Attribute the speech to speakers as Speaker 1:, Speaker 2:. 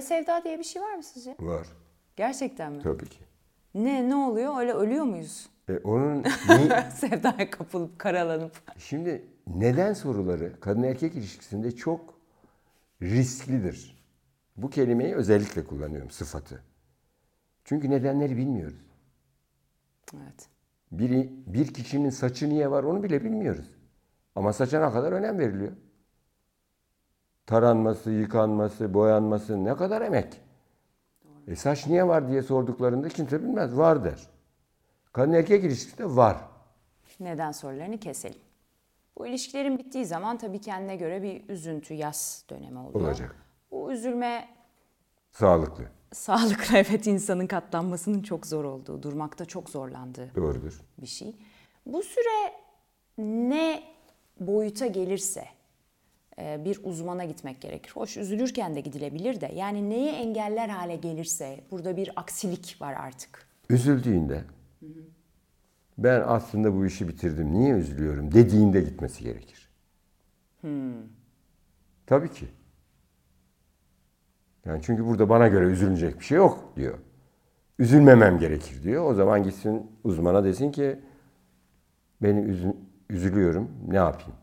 Speaker 1: Kara sevda diye bir şey var mı sizce?
Speaker 2: Var.
Speaker 1: Gerçekten mi?
Speaker 2: Tabii ki.
Speaker 1: Ne ne oluyor? Öyle ölüyor muyuz?
Speaker 2: E onun ni-
Speaker 1: Sevdaya kapılıp karalanıp.
Speaker 2: şimdi neden soruları kadın erkek ilişkisinde çok risklidir. Bu kelimeyi özellikle kullanıyorum sıfatı. Çünkü nedenleri bilmiyoruz.
Speaker 1: Evet.
Speaker 2: Biri, bir kişinin saçı niye var onu bile bilmiyoruz. Ama saça ne kadar önem veriliyor. Taranması, yıkanması, boyanması ne kadar emek. E saç niye var diye sorduklarında kimse bilmez. Var der. Kadın erkek ilişkisinde var.
Speaker 1: Neden sorularını keselim. Bu ilişkilerin bittiği zaman tabii kendine göre bir üzüntü, yaz dönemi oluyor.
Speaker 2: Olacak.
Speaker 1: Bu üzülme
Speaker 2: Sağlıklı.
Speaker 1: sağlıklı evet insanın katlanmasının çok zor olduğu, durmakta çok zorlandığı
Speaker 2: Doğrudur.
Speaker 1: bir şey. Bu süre ne boyuta gelirse bir uzmana gitmek gerekir. Hoş üzülürken de gidilebilir de yani neyi engeller hale gelirse burada bir aksilik var artık.
Speaker 2: Üzüldüğünde ben aslında bu işi bitirdim. Niye üzülüyorum dediğinde gitmesi gerekir. Tabii ki. Yani çünkü burada bana göre üzülecek bir şey yok diyor. Üzülmemem gerekir diyor. O zaman gitsin uzmana desin ki beni üzü- üzülüyorum ne yapayım?